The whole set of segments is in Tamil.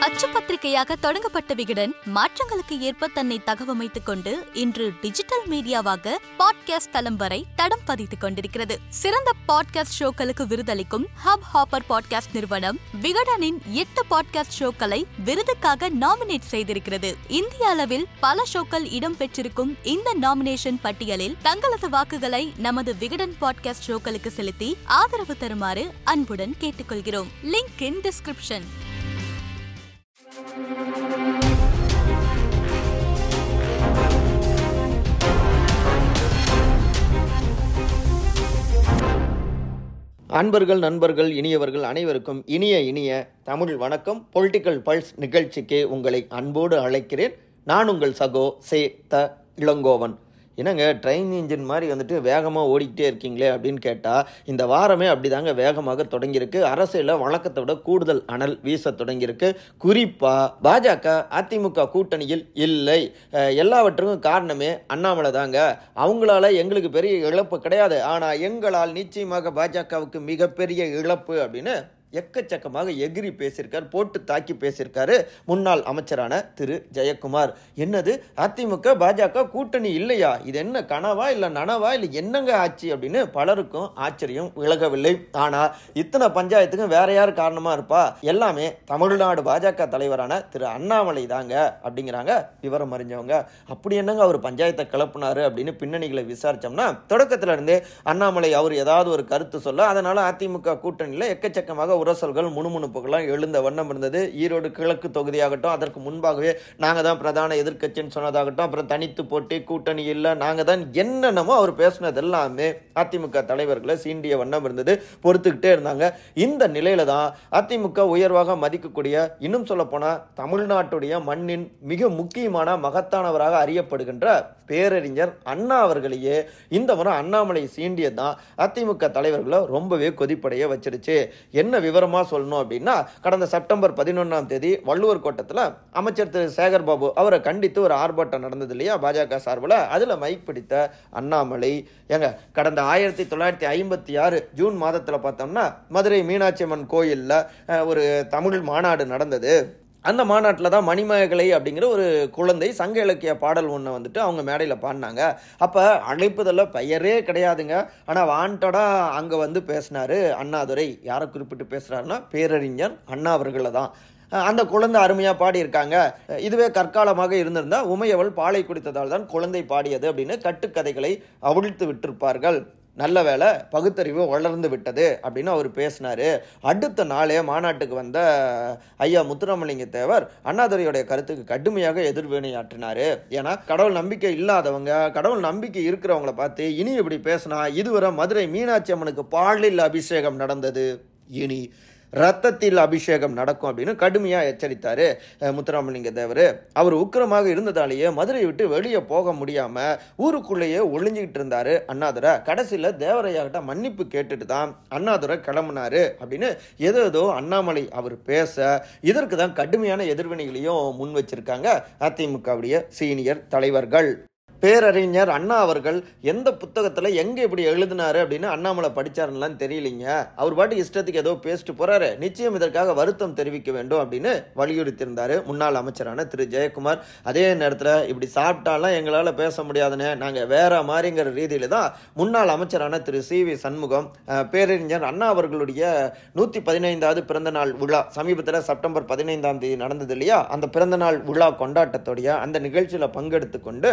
அச்சு பத்திரிகையாக தொடங்கப்பட்ட விகடன் மாற்றங்களுக்கு ஏற்ப தன்னை தகவமைத்துக் கொண்டு இன்று டிஜிட்டல் மீடியாவாக பாட்காஸ்ட் தளம் வரை தடம் பதித்துக் கொண்டிருக்கிறது. சிறந்த பாட்காஸ்ட் ஷோக்களுக்கு விருதளிக்கும் ஹப் ஹாப்பர் பாட்காஸ்ட் நிறுவனம் விகடனின் எட்டு பாட்காஸ்ட் ஷோக்களை விருதுக்காக நாமினேட் செய்திருக்கிறது. இந்திய அளவில் பல ஷோக்கள் இடம் பெற்றிருக்கும் இந்த நாமினேஷன் பட்டியலில் தங்களது வாக்குகளை நமது விகடன் பாட்காஸ்ட் ஷோக்களுக்கு செலுத்தி ஆதரவு தருமாறு அன்புடன் கேட்டுக்கொள்கிறோம். Link in description. அன்பர்கள் நண்பர்கள் இனியவர்கள் அனைவருக்கும் இனிய இனிய தமிழ் வணக்கம். பொலிட்டிக்கல் பல்ஸ் நிகழ்ச்சிக்கு உங்களை அன்போடு அழைக்கிறேன். நான் உங்கள் சகோ சே த இளங்கோவன். என்னங்க ட்ரெயின் இன்ஜின் மாதிரி வந்துட்டு வேகமாக ஓடிக்கிட்டே இருக்கீங்களே அப்படின்னு கேட்டால் இந்த வாரமே அப்படி தாங்க வேகமாக தொடங்கியிருக்கு. அரசியலில் வழக்கத்தை விட கூடுதல் அனல் வீச தொடங்கியிருக்கு. குறிப்பாக பாஜக அதிமுக கூட்டணியில் இல்லை. எல்லாவற்றுக்கும் காரணமே அண்ணாமலை தாங்க. அவங்களால எங்களுக்கு பெரிய இழப்பு கிடையாது. ஆனால் எங்களால் நிச்சயமாக பாஜகவுக்கு மிகப்பெரிய இழப்பு அப்படின்னு எக்கச்சக்கமாக எகிரி பேசியிருக்கார் போட்டு தாக்கி பேசியிருக்காரு முன்னாள் அமைச்சரான திரு. ஜெயக்குமார். என்னது? அதிமுக பாஜக கூட்டணி இல்லையா? இது என்ன கனவா இல்லை நனவா? இல்லை என்னங்க ஆச்சு அப்படின்னு பலருக்கும் ஆச்சரியம் விலகவில்லை. ஆனால் இத்தனை பஞ்சாயத்துக்கும் வேற யார் காரணமா இருப்பா? எல்லாமே தமிழ்நாடு பாஜக தலைவரான திரு. அண்ணாமலை தாங்க அப்படிங்கிறாங்க விவரம் அறிஞ்சவங்க. அப்படி என்னங்க அவர் பஞ்சாயத்தை கிளப்புனாரு அப்படின்னு பின்னணிகளை விசாரிச்சோம்னா தொடக்கத்துல இருந்தே அண்ணாமலை அவர் ஏதாவது ஒரு கருத்து சொல்ல அதனால அதிமுக கூட்டணியில் எக்கச்சக்கமாக உரசல்கள் முணுமுணுப்புகள்லாம் எழுந்த வண்ணம் இருந்தது. ஈரோடு கிழக்கு தொகுதியாகட்டும் அதற்கு முன்பாகவே நாங்கள் தான் பிரதான எதிர்க்கட்சின்னு சொன்னதாகட்டும் அப்புறம் தனித்து போட்டி கூட்டணி இல்லை நாங்கள் தான் என்னென்னமோ அவர் பேசினது எல்லாமே அதிமுக தலைவர்களை சீண்டிய வண்ணம் இருந்தது. பொறுத்துக்கிட்டே இருந்தாங்க. இந்த நிலையில தான் அதிமுக உயர்வாக மதிக்கக்கூடிய இன்னும் சொல்லப்போனால் தமிழ்நாட்டுடைய மண்ணின் மிக முக்கியமான மகத்தானவராக அறியப்படுகின்ற பேரறிஞர் அண்ணா அவர்களையே இந்த முறை அண்ணாமலை சீண்டியது தான் அதிமுக தலைவர்களை ரொம்பவே கொதிப்படைய வச்சிருச்சு. என்ன விவரமாக சொல்லணும் அப்படின்னா கடந்த செப்டம்பர் பதினொன்றாம் தேதி வள்ளுவர் கோட்டத்தில் அமைச்சர் திரு சேகர் பாபு அவரை கண்டித்து ஒரு ஆர்ப்பாட்டம் நடந்தது இல்லையா பாஜக சார்பில். அதில் மைக் பிடித்த அண்ணாமலை ஏங்க கடந்த ஆயிரத்தி தொள்ளாயிரத்தி ஐம்பத்தி ஆறு ஜூன் மாதத்தில் பார்த்தோம்னா மதுரை மீனாட்சி அம்மன் கோயிலில் ஒரு தமிழ் மாநாடு நடந்தது. அந்த மாநாட்டில் தான் மணிமேகலை அப்படிங்கிற ஒரு குழந்தை சங்க இலக்கிய பாடல் ஒன்று வந்துட்டு அவங்க மேடையில் பாடினாங்க. அப்போ அழைப்புதல்ல பெயரே கிடையாதுங்க. ஆனால் வாண்டடாக அங்கே வந்து பேசினார் அண்ணாதுரை. யாரை குறிப்பிட்டு பேசுகிறாருன்னா பேரறிஞர் அண்ணா அவர்களை தான். அந்த குழந்தை அருமையாக பாடியிருக்காங்க. இதுவே கற்காலமாக இருந்திருந்தால் உமையவள் பாலை குடித்ததால் தான் குழந்தை பாடியது அப்படின்னு கட்டுக்கதைகளை அவிழ்த்து விட்டிருப்பார்கள். நல்ல வேலை பகுத்தறிவு வளர்ந்து விட்டது அப்படின்னு அவர் பேசினாரு. அடுத்த நாளே மாநாட்டுக்கு வந்த ஐயா முத்துராமலிங்க தேவர் அண்ணாதுரையுடைய கருத்துக்கு கடுமையாக எதிர்வினையாற்றினார். ஏன்னா கடவுள் நம்பிக்கை இல்லாதவங்க கடவுள் நம்பிக்கை இருக்கிறவங்கள பார்த்து இனி இப்படி பேசினா இதுவரை மதுரை மீனாட்சி அம்மனுக்கு பாலில் அபிஷேகம் நடந்தது. இனி ரத்தத்தில் அபிஷேகம் நடக்கும் அப்படின்னு கடுமையாக எச்சரித்தார் முத்துராமலிங்க தேவர் அவர் உக்கிரமாக இருந்ததாலேயே மதுரை விட்டு வெளியே போக முடியாமல் ஊருக்குள்ளேயே ஒளிஞ்சிக்கிட்டு இருந்தார். அண்ணாதுரை கடைசியில் தேவரையாகிட்ட மன்னிப்பு கேட்டுட்டு தான் அண்ணாதுரை கிளம்புனாரு அப்படின்னு ஏதோ ஏதோ அண்ணாமலை அவர் பேச இதற்கு தான் கடுமையான எதிர்வினைகளையும் முன் வச்சிருக்காங்க அதிமுகவுடைய சீனியர் தலைவர்கள். பேரறிஞர் அண்ணா அவர்கள் எந்த புத்தகத்தில் எங்கே இப்படி எழுதினாரு அப்படின்னு அண்ணாமலை படித்தாருலாம் தெரியலிங்க. அவர் பாட்டு இஷ்டத்துக்கு ஏதோ பேசிட்டு போகிறாரு நிச்சயம் இதற்காக வருத்தம் தெரிவிக்க வேண்டும் அப்படின்னு வலியுறுத்தியிருந்தார் முன்னாள் அமைச்சரான திரு. ஜெயக்குமார். அதே நேரத்தில் இப்படி சாப்பிட்டாலாம் எங்களால் பேச முடியாதுன்னு நாங்கள் வேற மாதிரிங்கிற ரீதியில தான் முன்னாள் அமைச்சரான திரு. சி. வி. சண்முகம் பேரறிஞர் அண்ணா அவர்களுடைய நூற்றி பதினைந்தாவது பிறந்தநாள் விழா சமீபத்தில் செப்டம்பர் பதினைந்தாம் தேதி நடந்தது இல்லையா? அந்த பிறந்தநாள் விழா கொண்டாட்டத்துடைய அந்த நிகழ்ச்சியில் பங்கெடுத்து கொண்டு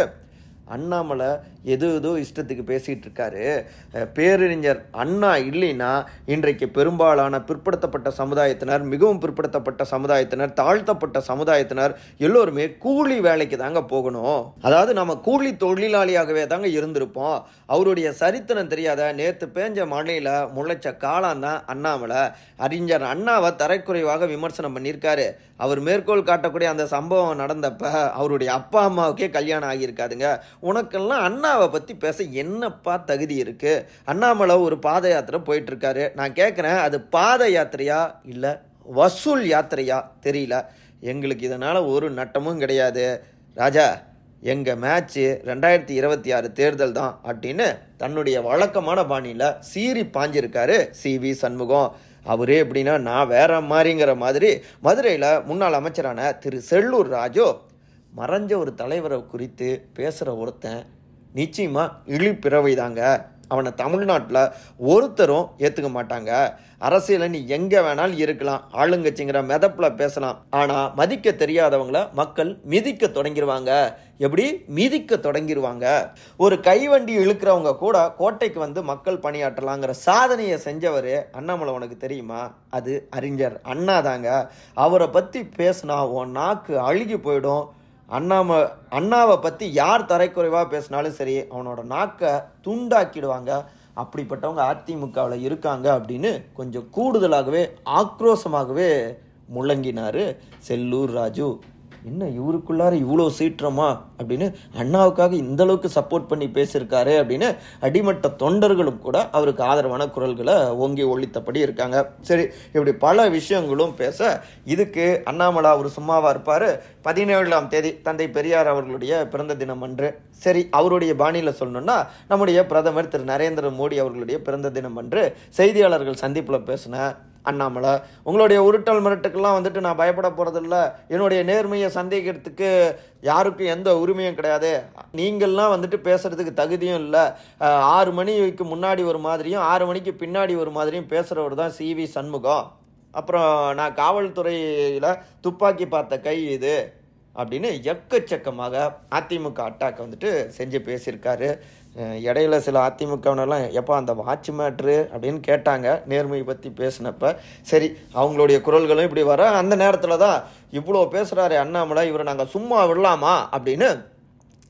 அண்ணாமலை எது ஏதோ இஷ்டத்துக்கு பேசிகிட்டு இருக்காரு பேரறிஞர் அண்ணா இல்லைன்னா இன்றைக்கு பெரும்பாலான பிற்படுத்தப்பட்ட சமுதாயத்தினர் மிகவும் பிற்படுத்தப்பட்ட சமுதாயத்தினர் தாழ்த்தப்பட்ட சமுதாயத்தினர் எல்லோருமே கூலி வேலைக்கு தாங்க போகணும். அதாவது நம்ம கூலி தொழிலாளியாகவே தாங்க இருந்திருப்போம். அவருடைய சரித்திரம் தெரியாத நேற்று பேஞ்ச மழையில் முளைச்ச காலம் தான் அண்ணாமலை. அறிஞர் அண்ணாவை தரைக்குறைவாக விமர்சனம் பண்ணியிருக்காரு. அவர் மேற்கோள் காட்டக்கூடிய அந்த சம்பவம் நடந்தப்ப அவருடைய அப்பா அம்மாவுக்கே கல்யாணம் ஆகியிருக்காதுங்க. உனக்கெல்லாம் அண்ணாவை பற்றி பேச என்னப்பா தகுதி இருக்குது அண்ணாமலை ஒரு பாத யாத்திரை போயிட்டுருக்காரு. நான் கேட்குறேன் அது பாத யாத்திரையா? இல்லை வசூல் யாத்திரையா? தெரியல. எங்களுக்கு இதனால் ஒரு நட்டமும் கிடையாது. ராஜா எங்கள் மேட்ச்சு ரெண்டாயிரத்தி இருபத்தி ஆறு தேர்தல் தான் அப்படின்னு தன்னுடைய வழக்கமான பாணியில் சீறி பாஞ்சிருக்காரு சி வி சண்முகம். அவரே எப்படின்னா நான் வேற மாதிரிங்கிற மாதிரி மதுரையில் முன்னாள் அமைச்சரான திரு செல்லூர் ராஜு மறைஞ்ச ஒரு தலைவரை குறித்து பேசுகிற ஒருத்தன் நிச்சயமாக இழிப்பிறவை தாங்க அவனை தமிழ்நாட்டில் ஒருத்தரும் ஏற்றுக்க மாட்டாங்க. அரசியலை நீ எங்கே வேணாலும் இருக்கலாம் ஆளுங்கட்சிங்கிற மெதப்பில் பேசலாம். ஆனால் மதிக்க தெரியாதவங்கள மக்கள் மிதிக்க தொடங்கிடுவாங்க எப்படி? மிதிக்க தொடங்கிடுவாங்க ஒரு கைவண்டி இழுக்கிறவங்க கூட கோட்டைக்கு வந்து மக்கள் பணியாற்றலாங்கிற சாதனையை செஞ்சவர் அண்ணாமலை உனக்கு தெரியுமா? அது அறிஞர் அண்ணா தாங்க அவரை பற்றி பேசினா உன் நாக்கு அழுகி போயிடும். அண்ணாம அண்ணாவை பற்றி யார் தரைக்குறைவாக பேசினாலும் சரி அவனோட நாக்கை துண்டாக்கிடுவாங்க. அப்படிப்பட்டவங்க அதிமுகவில் இருக்காங்க அப்படின்னு கொஞ்சம் கூடுதலாகவே ஆக்ரோஷமாகவே முழங்கினார் செல்லூர் ராஜு. என்ன இவருக்குள்ளார இவ்வளோ சீற்றமா? அப்படின்னு அண்ணாவுக்காக இந்த அளவுக்கு சப்போர்ட் பண்ணி பேசியிருக்காரு அப்படின்னு அடிமட்ட தொண்டர்களும் கூட அவருக்கு ஆதரவான குரல்களை ஓங்கி ஒழித்தபடி இருக்காங்க. சரி இப்படி பல விஷயங்களும் பேச இதுக்கு அண்ணாமலா அவர் சும்மாவா இருப்பார். பதினேழாம் தேதி தந்தை பெரியார் அவர்களுடைய பிறந்த தினம் அன்று. சரி அவருடைய பாணியில் சொல்லணும்னா நம்முடைய பிரதமர் திரு நரேந்திர மோடி அவர்களுடைய பிறந்த தினம் அன்று செய்தியாளர்கள் சந்திப்பில் பேசின அண்ணாமலை உங்களுடைய உருட்டல் மிரட்டுக்கெல்லாம் வந்துட்டு நான் பயப்பட போகிறதில்ல என்னுடைய நேர்மையை சந்தேகிக்கிறதுக்கு யாருக்கும் எந்த உரிமையும் கிடையாது. நீங்கள்லாம் வந்துட்டு பேசுகிறதுக்கு தகுதியும் இல்லை. ஆறு மணிக்கு முன்னாடி ஒரு மாதிரியும் ஆறு மணிக்கு பின்னாடி ஒரு மாதிரியும் பேசுகிறவர் தான் சி வி சண்முகம். அப்புறம் நான் காவல்துறையில் துப்பாக்கி பார்த்த கை இது அப்படின்னு எக்கச்சக்கமாக அதிமுக அட்டாக் வந்துட்டு செஞ்சு பேசியிருக்காரு. இடையில சில அதிமுகவினரெல்லாம் எப்போ அந்த வாட்ச் மேட்ரு? அப்படின்னு கேட்டாங்க நேர்மையை பற்றி பேசினப்ப. சரி அவங்களுடைய குரல்களும் இப்படி வர அந்த நேரத்தில் தான் இவ்வளோ பேசுகிறாரு அண்ணாமலை இவரை நாங்கள் சும்மா விடலாமா? அப்படின்னு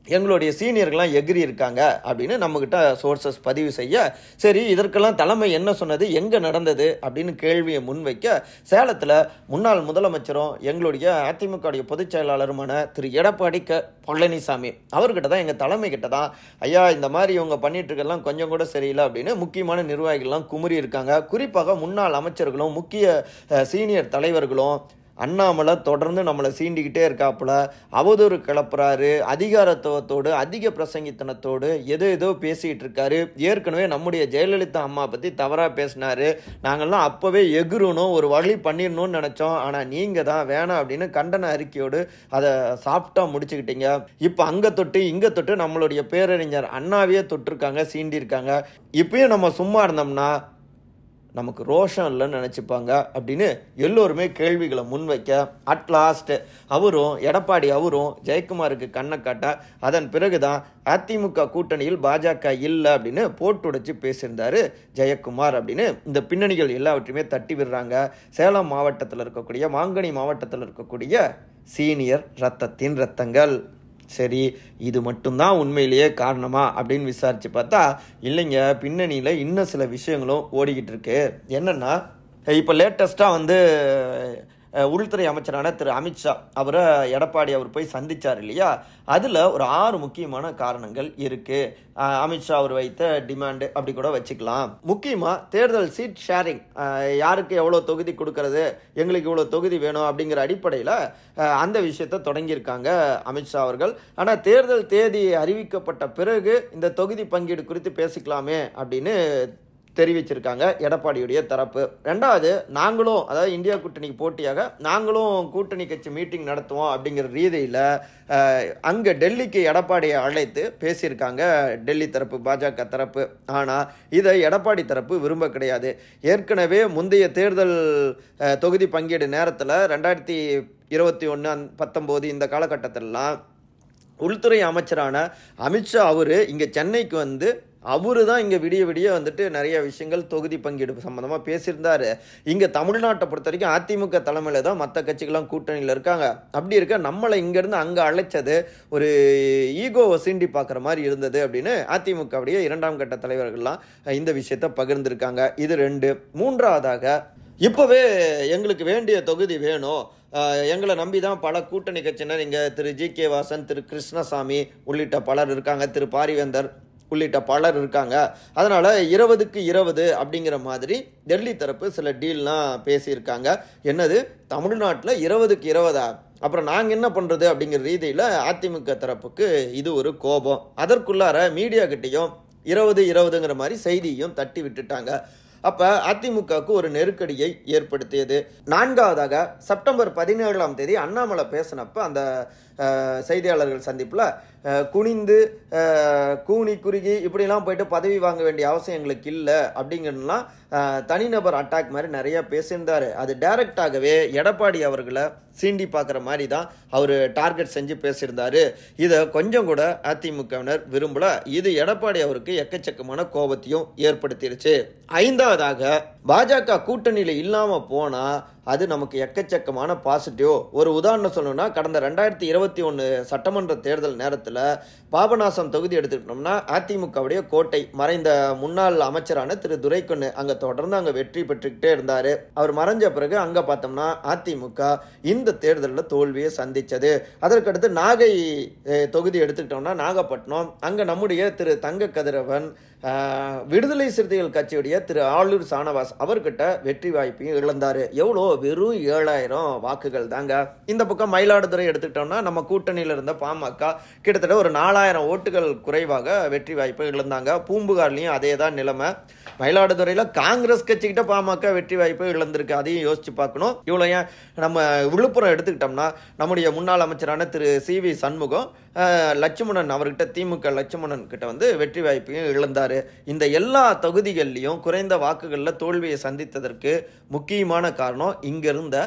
எங்களுடைய சீனியர்கள்லாம் எகிரி இருக்காங்க அப்படின்னு நம்மக்கிட்ட சோர்சஸ் பதிவு செய்ய சரி இதற்கெல்லாம் தலைமை என்ன சொன்னது எங்கே நடந்தது அப்படின்னு கேள்வியை முன்வைக்க சேலத்தில் முன்னாள் முதலமைச்சரும் எங்களுடைய அதிமுகவுடைய பொதுச் செயலாளருமான திரு எடப்பாடி க பழனிசாமி அவர்கிட்ட தான் எங்கள் தலைமை கிட்ட தான் ஐயா இந்த மாதிரி இவங்க பண்ணிகிட்ருக்கெல்லாம் கொஞ்சம் கூட சரியில்லை அப்படின்னு முக்கியமான நிர்வாகிகள்லாம் குமுறி இருக்காங்க. குறிப்பாக முன்னாள் அமைச்சர்களும் முக்கிய சீனியர் தலைவர்களும் அண்ணாமலை தொடர்ந்து நம்மளை சீண்டிக்கிட்டே இருக்காப்புல. அவதூறு கிளப்புறாரு. அதிகாரத்துவத்தோடு அதிக பிரசங்கித்தனத்தோடு எதோ ஏதோ பேசிகிட்டு இருக்காரு ஏற்கனவே நம்முடைய ஜெயலலிதா அம்மா பற்றி தவறாக பேசினாரு. நாங்கள்லாம் அப்போவே எகுறணும் ஒரு வழி பண்ணிடணும்னு நினச்சோம். ஆனால் நீங்கள் தான் வேணாம் அப்படின்னு கண்டன அறிக்கையோடு அதை சாப்பிட்டா முடிச்சுக்கிட்டீங்க. இப்போ அங்கே தொட்டு இங்கே தொட்டு நம்மளுடைய பேரறிஞர் அண்ணாவையே தொட்டிருக்காங்க சீண்டியிருக்காங்க. இப்பயும் நம்ம சும்மா இருந்தோம்னா நமக்கு ரோஷம் இல்லைன்னு நினச்சிப்பாங்க அப்படின்னு எல்லோருமே கேள்விகளை முன்வைக்க அட் லாஸ்ட் அவரும் எடப்பாடி அவரும் ஜெயக்குமாருக்கு கண்ணை காட்ட அதன் பிறகுதான் அதிமுக கூட்டணியில் பாஜக இல்லை அப்படின்னு போட்டுடைச்சு பேசியிருந்தாரு ஜெயக்குமார் அப்படின்னு. இந்த பின்னணிகள் எல்லாவற்றையுமே தட்டி விடுறாங்க. சேலம் மாவட்டத்தில் இருக்கக்கூடிய மாங்கனி மாவட்டத்தில் இருக்கக்கூடிய சீனியர் ரத்தத்தின் ரத்தங்கள். சரி இது மட்டும்தான் உண்மையிலேயே காரணமா? அப்படின்னு விசாரித்து பார்த்தா இல்லைங்க பின்னணியில் இன்னும் சில விஷயங்களும் ஓடிக்கிட்டு இருக்கு. என்னென்னா இப்போ லேட்டஸ்ட்டாக வந்து உள்துறை அமைச்சரான திரு அமித்ஷா அவரை எடப்பாடி அவர் போய் சந்திச்சார் இல்லையா? அதில் ஒரு ஆறு முக்கியமான காரணங்கள் இருக்கு. அமித்ஷா அவர் வைத்த டிமாண்டு அப்படி கூட வச்சுக்கலாம். முக்கியமாக தேர்தல் சீட் ஷேரிங் யாருக்கு எவ்வளோ தொகுதி கொடுக்கறது எங்களுக்கு இவ்வளோ தொகுதி வேணும் அப்படிங்கிற அடிப்படையில் அந்த விஷயத்தை தொடங்கியிருக்காங்க அமித்ஷா அவர்கள். ஆனால் தேர்தல் தேதி அறிவிக்கப்பட்ட பிறகு இந்த தொகுதி பங்கீடு குறித்து பேசிக்கலாமே அப்படின்னு தெரிவிச்சிருக்காங்க. எடப்பாடியுடைய தரப்பு. ரெண்டாவது நாங்களும் அதாவது இந்தியா கூட்டணிக்கு போட்டியாக நாங்களும் கூட்டணி கட்சி மீட்டிங் நடத்துவோம் அப்படிங்கிற ரீதியில் அங்கே டெல்லிக்கு எடப்பாடியை அழைத்து பேசியிருக்காங்க. டெல்லி தரப்பு பாஜக தரப்பு. ஆனால் இதை எடப்பாடி தரப்பு விரும்ப கிடையாது. ஏற்கனவே முந்தைய தேர்தல் தொகுதி பங்கீடு நேரத்தில் ரெண்டாயிரத்தி இருபத்தி ஒன்று அந் பத்தொம்போது இந்த காலகட்டத்திலலாம் உள்துறை அமைச்சரான அமித்ஷா அவர் இங்கே சென்னைக்கு வந்து அவரு தான் இங்கே விடிய விடிய வந்துட்டு நிறைய விஷயங்கள் தொகுதி பங்கீடு சம்மந்தமாக பேசியிருந்தாரு. இங்கே தமிழ்நாட்டை பொறுத்த வரைக்கும் அதிமுக தலைமையில் தான் மற்ற கட்சிகள்லாம் கூட்டணியில் இருக்காங்க. அப்படி இருக்க நம்மளை இங்கேருந்து அங்கே அழைச்சது ஒரு ஈகோவை சீண்டி பார்க்குற மாதிரி இருந்தது அப்படின்னு அதிமுகவுடைய இரண்டாம் கட்ட தலைவர்கள்லாம் இந்த விஷயத்தை பகிர்ந்திருக்காங்க. இது ரெண்டு. மூன்றாவதாக இப்போவே எங்களுக்கு வேண்டிய தொகுதி வேணும். எங்களை நம்பி தான் பல கூட்டணி கட்சியினர் இங்கே திரு ஜி கே வாசன் திரு கிருஷ்ணசாமி உள்ளிட்ட பலர் இருக்காங்க. திரு பாரிவேந்தர் உள்ளிட்ட பலர் இருக்காங்க. அதனால் இருபதுக்கு இருபது அப்படிங்கிற மாதிரி டெல்லி தரப்பு சில டீல்லாம் பேசியிருக்காங்க. என்னது? தமிழ்நாட்டில் இருபதுக்கு இருபதா? அப்புறம் நாங்கள் என்ன பண்ணுறது அப்படிங்கிற ரீதியில் அதிமுக தரப்புக்கு இது ஒரு கோபம். அதற்குள்ளார மீடியா கிட்டேயும் இருபது இருபதுங்கிற மாதிரி செய்தியும் தட்டி விட்டுட்டாங்க. அப்ப அதிமுகவுக்கு ஒரு நெருக்கடியை ஏற்படுத்தியது. நான்காவதாக செப்டம்பர் பதினேழாம் தேதி அண்ணாமலை பேசினப்ப அந்த செய்தியாளர்கள் சந்திப்பில் குனிந்து கூனி குறுகி இப்படிலாம் போயிட்டு பதவி வாங்க வேண்டிய அவசியம் எங்களுக்கு இல்லை அப்படிங்கிறதுலாம் தனிநபர் அட்டாக் மாதிரி நிறைய பேசியிருந்தாரு. அது டைரக்டாகவே எடப்பாடி அவர்களை சீண்டி பார்க்குற மாதிரி தான் அவர் டார்கெட் செஞ்சு பேசியிருந்தார். இதை கொஞ்சம் கூட அதிமுகவினர் விரும்பல. இது எடப்பாடி அவருக்கு எக்கச்சக்கமான கோபத்தையும் ஏற்படுத்திருச்சு. ஐந்தாவதாக பாஜக கூட்டணியில் இல்லாமல் போனால் அது நமக்கு எக்கச்சக்கமான பாசிட்டிவ் ஒரு உதாரணம் சொல்லணும்னா கடந்த ரெண்டாயிரத்தி இருபத்தி ஒன்று சட்டமன்ற தேர்தல் நேரத்தில் பாபநாசம் தொகுதி எடுத்துக்கிட்டோம்னா அதிமுகவுடைய கோட்டை மறைந்த முன்னாள் அமைச்சரான திரு துரைக்கண்ணு அங்கே தொடர்ந்து அங்கே வெற்றி பெற்றுக்கிட்டே இருந்தார். அவர் மறைஞ்ச பிறகு அங்கே பார்த்தோம்னா அதிமுக இந்த தேர்தலில் தோல்வியை சந்தித்தது அதற்கடுத்து நாகை தொகுதி எடுத்துக்கிட்டோம்னா நாகப்பட்டினம். அங்கே நம்முடைய திரு தங்க கதிரவன் விடுதலை சிறுத்தைகள் கட்சியுடைய திரு ஆளூர் சானவாஸ் அவர்கிட்ட வெற்றி வாய்ப்பையும் இழந்தார். எவ்வளோ? வெறும் ஏழாயிரம் வாக்குகள் தாங்க. இந்த பக்கம் மயிலாடுதுறை எடுத்துக்கிட்டோம்னா நம்ம கூட்டணியில் இருந்த பாமக கிட்டத்தட்ட ஒரு நாலாயிரம் ஓட்டுகள் குறைவாக வெற்றி வாய்ப்பை இழந்தாங்க. பூம்புகார்லேயும் அதே தான் நிலைமை. மயிலாடுதுறையில் காங்கிரஸ் கட்சிக்கிட்ட பாமக வெற்றி வாய்ப்பை இழந்திருக்கு. அதையும் யோசிச்சு பார்க்கணும். இவ்வளோ ஏன்? நம்ம விழுப்புரம் எடுத்துக்கிட்டோம்னா நம்முடைய முன்னாள் அமைச்சரான திரு சி வி சண்முகம் லட்சுமணன் அவர்கிட்ட திமுக லட்சுமணன் கிட்ட வந்து வெற்றி வாய்ப்பையும் இழந்தார். இந்த எல்லா தொகுதிகள்லையும் குறைந்த வாக்குகளில் தோல்வியை சந்தித்ததற்கு முக்கியமான காரணம் இங்கிருந்த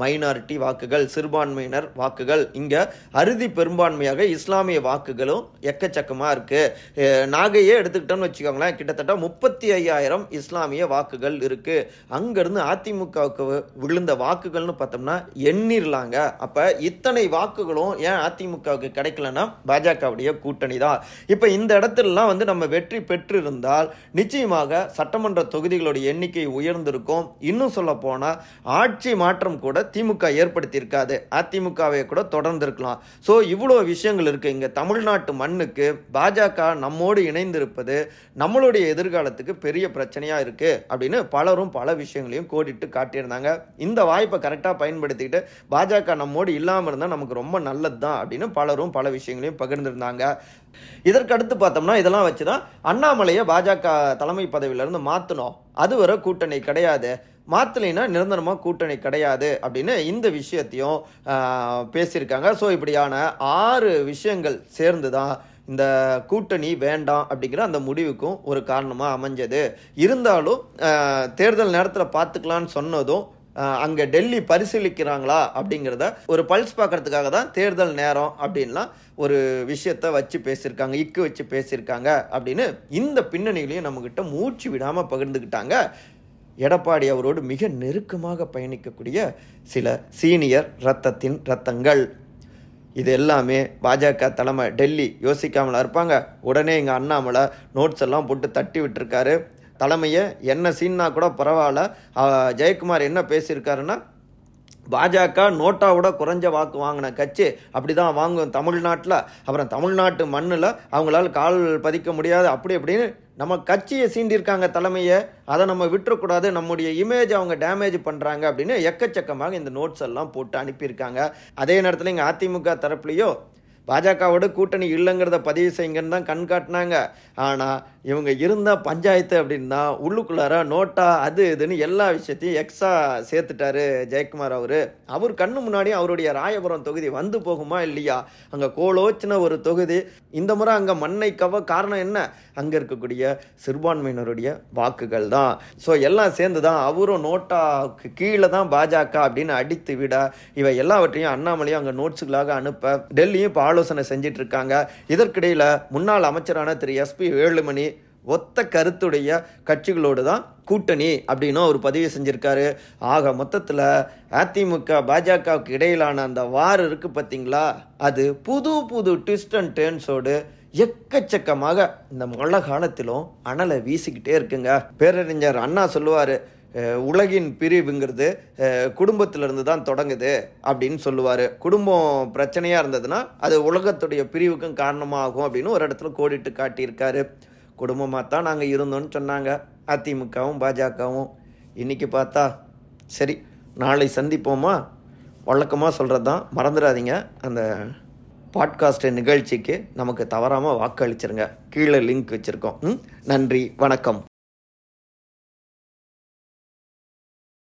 மைனாரிட்டி வாக்குகள் சிறுபான்மையினர் வாக்குகள். இங்கே அறுதி பெரும்பான்மையாக இஸ்லாமிய வாக்குகளும் எக்கச்சக்கமாக இருக்குது நாகையே எடுத்துக்கிட்டோம்னு வச்சுக்கோங்களேன் கிட்டத்தட்ட முப்பத்தி ஐயாயிரம் இஸ்லாமிய வாக்குகள் இருக்குது அங்கேருந்து அதிமுகவுக்கு விழுந்த வாக்குகள்னு பார்த்தோம்னா எண்ணிரலாங்க. அப்போ இத்தனை வாக்குகளும் ஏன் அதிமுகவுக்கு கிடைக்கலன்னா பாஜகவுடைய கூட்டணி தான். இப்போ இந்த இடத்துலலாம் வந்து நம்ம வெற்றி பெற்றிருந்தால் நிச்சயமாக சட்டமன்ற தொகுதிகளுடைய எண்ணிக்கை உயர்ந்திருக்கும். இன்னும் சொல்ல போனால் ஆட்சி மாற்றம் கூட திமுக ஏற்படுத்தியிருக்காது. அதிமுகவை கூட தொடர்ந்து இருக்கலாம் ஸோ இவ்வளோ விஷயங்கள் இருக்குது இங்கே தமிழ்நாட்டு மண்ணுக்கு பாஜக நம்மோடு இணைந்திருப்பது நம்மளுடைய எதிர்காலத்துக்கு பெரிய பிரச்சனையாக இருக்கு அப்படின்னு பலரும் பல விஷயங்களையும் கோடிட்டு காட்டியிருந்தாங்க. இந்த வாய்ப்பை கரெக்டாக பயன்படுத்திக்கிட்டு பாஜக நம்மோடு இல்லாமல் இருந்தால் நமக்கு ரொம்ப நல்லது தான் அப்படின்னு பலரும் பல விஷயங்களையும் பகிர்ந்திருந்தாங்க. இதற்கடுத்து பார்த்தோம்னா இதெல்லாம் வச்சு தான் அண்ணாமலையை பாஜக தலைமை பதவியிலிருந்து மாற்றணும் அதுவரை கூட்டணி கிடையாது. மாற்றலைன்னா நிரந்தரமாக கூட்டணி கிடையாது அப்படின்னு இந்த விஷயத்தையும் பேசியிருக்காங்க. ஸோ இப்படியான ஆறு விஷயங்கள் சேர்ந்து தான் இந்த கூட்டணி வேண்டாம் அப்படிங்கிற அந்த முடிவுக்கும் ஒரு காரணமாக அமைஞ்சது. இருந்தாலும் தேர்தல் நேரத்தில் பார்த்துக்கலான்னு சொன்னதும் அங்கே டெல்லி பரிசீலிக்கிறாங்களா அப்படிங்கிறத ஒரு பல்ஸ் பார்க்கறதுக்காக தான் தேர்தல் நேரம் அப்படின்லாம் ஒரு விஷயத்த வச்சு பேசியிருக்காங்க இக்கு வச்சு பேசியிருக்காங்க அப்படின்னு இந்த பின்னணிகளையும் நம்மக்கிட்ட மூச்சு விடாமல் பகிர்ந்துக்கிட்டாங்க எடப்பாடி அவரோடு மிக நெருக்கமாக பயணிக்கக்கூடிய சில சீனியர் ரத்தத்தின் ரத்தங்கள். இது எல்லாமே பாஜக தலைமை டெல்லி யோசிக்காமலா இருப்பாங்க. உடனே எங்கள் அண்ணாமலை நோட்ஸ் எல்லாம் போட்டு தட்டி விட்டுருக்காரு. தலைமையை என்ன சீன்னா கூட பரவாயில்ல. ஜெயக்குமார் என்ன பேசியிருக்காருன்னா பாஜக நோட்டாவோட குறைஞ்ச வாக்கு வாங்கின கட்சி அப்படிதான் வாங்கும் தமிழ்நாட்டில். அப்புறம் தமிழ்நாட்டு மண்ணில் அவங்களால் கால் பதிக்க முடியாது. அப்படி அப்படின்னு நம்ம கட்சியை சீண்டிருக்காங்க தலைமையை. அதை நம்ம விட்டுறக்கூடாது. நம்முடைய இமேஜ் அவங்க டேமேஜ் பண்ணுறாங்க அப்படின்னு எக்கச்சக்கமாக இந்த நோட்ஸ் எல்லாம் போட்டு அனுப்பியிருக்காங்க. அதே நேரத்தில் இங்கே அதிமுக தரப்புலையோ பாஜகவோட கூட்டணி இல்லைங்கிறத பதிவு செய்யுங்கன்னு தான் கண் காட்டினாங்க. ஆனால் இவங்க இருந்தால் பஞ்சாயத்து அப்படின்னா உள்ளுக்குள்ளார நோட்டா அது இதுன்னு எல்லா விஷயத்தையும் எக்ஸ்ட்ரா சேர்த்துட்டாரு ஜெயக்குமார் அவர். அவர் கண்ணு முன்னாடி அவருடைய ராயபுரம் தொகுதி வந்து போகுமா இல்லையா? அங்கே கோலோச்சின ஒரு தொகுதி. இந்த முறை அங்கே மண்ணை கவ காரணம் என்ன? அங்கே இருக்கக்கூடிய சிறுபான்மையினருடைய வாக்குகள் தான். ஸோ எல்லாம் சேர்ந்து தான் அவரும் நோட்டாவுக்கு கீழே தான் பாஜக அப்படின்னு அடித்து விட இவை எல்லாவற்றையும் அண்ணாமலையும் அங்கே நோட்ஸுகளாக அனுப்ப டெல்லியும் இப்போ ஆலோசனை செஞ்சிட்டு இருக்காங்க இதற்கிடையில் முன்னாள் அமைச்சரான திரு எஸ்பி வேலுமணி ஒத்த கருத்துடைய கட்சிகளோடு தான் கூட்டணி அப்படின்னு அவர் பதிவு செஞ்சுருக்காரு. ஆக மொத்தத்தில் அதிமுக பாஜகவுக்கு இடையிலான அந்த வார் இருக்குது பார்த்தீங்களா அது புது புது ட்விஸ்ட் அண்ட் டேர்ன்ஸோடு எக்கச்சக்கமாக இந்த மழை காலத்திலும் அனலை வீசிக்கிட்டே இருக்குங்க. பேரறிஞர் அண்ணா சொல்லுவார் உலகின் பிரிவுங்கிறது குடும்பத்திலிருந்து தான் தொடங்குது அப்படின்னு சொல்லுவார். குடும்பம் பிரச்சனையாக இருந்ததுன்னா அது உலகத்துடைய பிரிவுக்கும் காரணமாகும் அப்படின்னு ஒரு இடத்துல கோடிட்டு காட்டியிருக்காரு. குடும்பமாக தான் நாங்கள் இருந்தோம்னு சொன்னாங்க. அதிமுகவும் பாஜகவும். இன்னைக்கு பார்த்தா சரி நாளை சந்திப்போமா? வழக்கமாக சொல்கிறது தான் மறந்துடாதீங்க. அந்த பாட்காஸ்ட் நிகழ்ச்சிக்கு நமக்கு தவறாமல் வாக்களிச்சிருங்க. கீழே லிங்க் வச்சுருக்கோம். ம்? நன்றி வணக்கம்.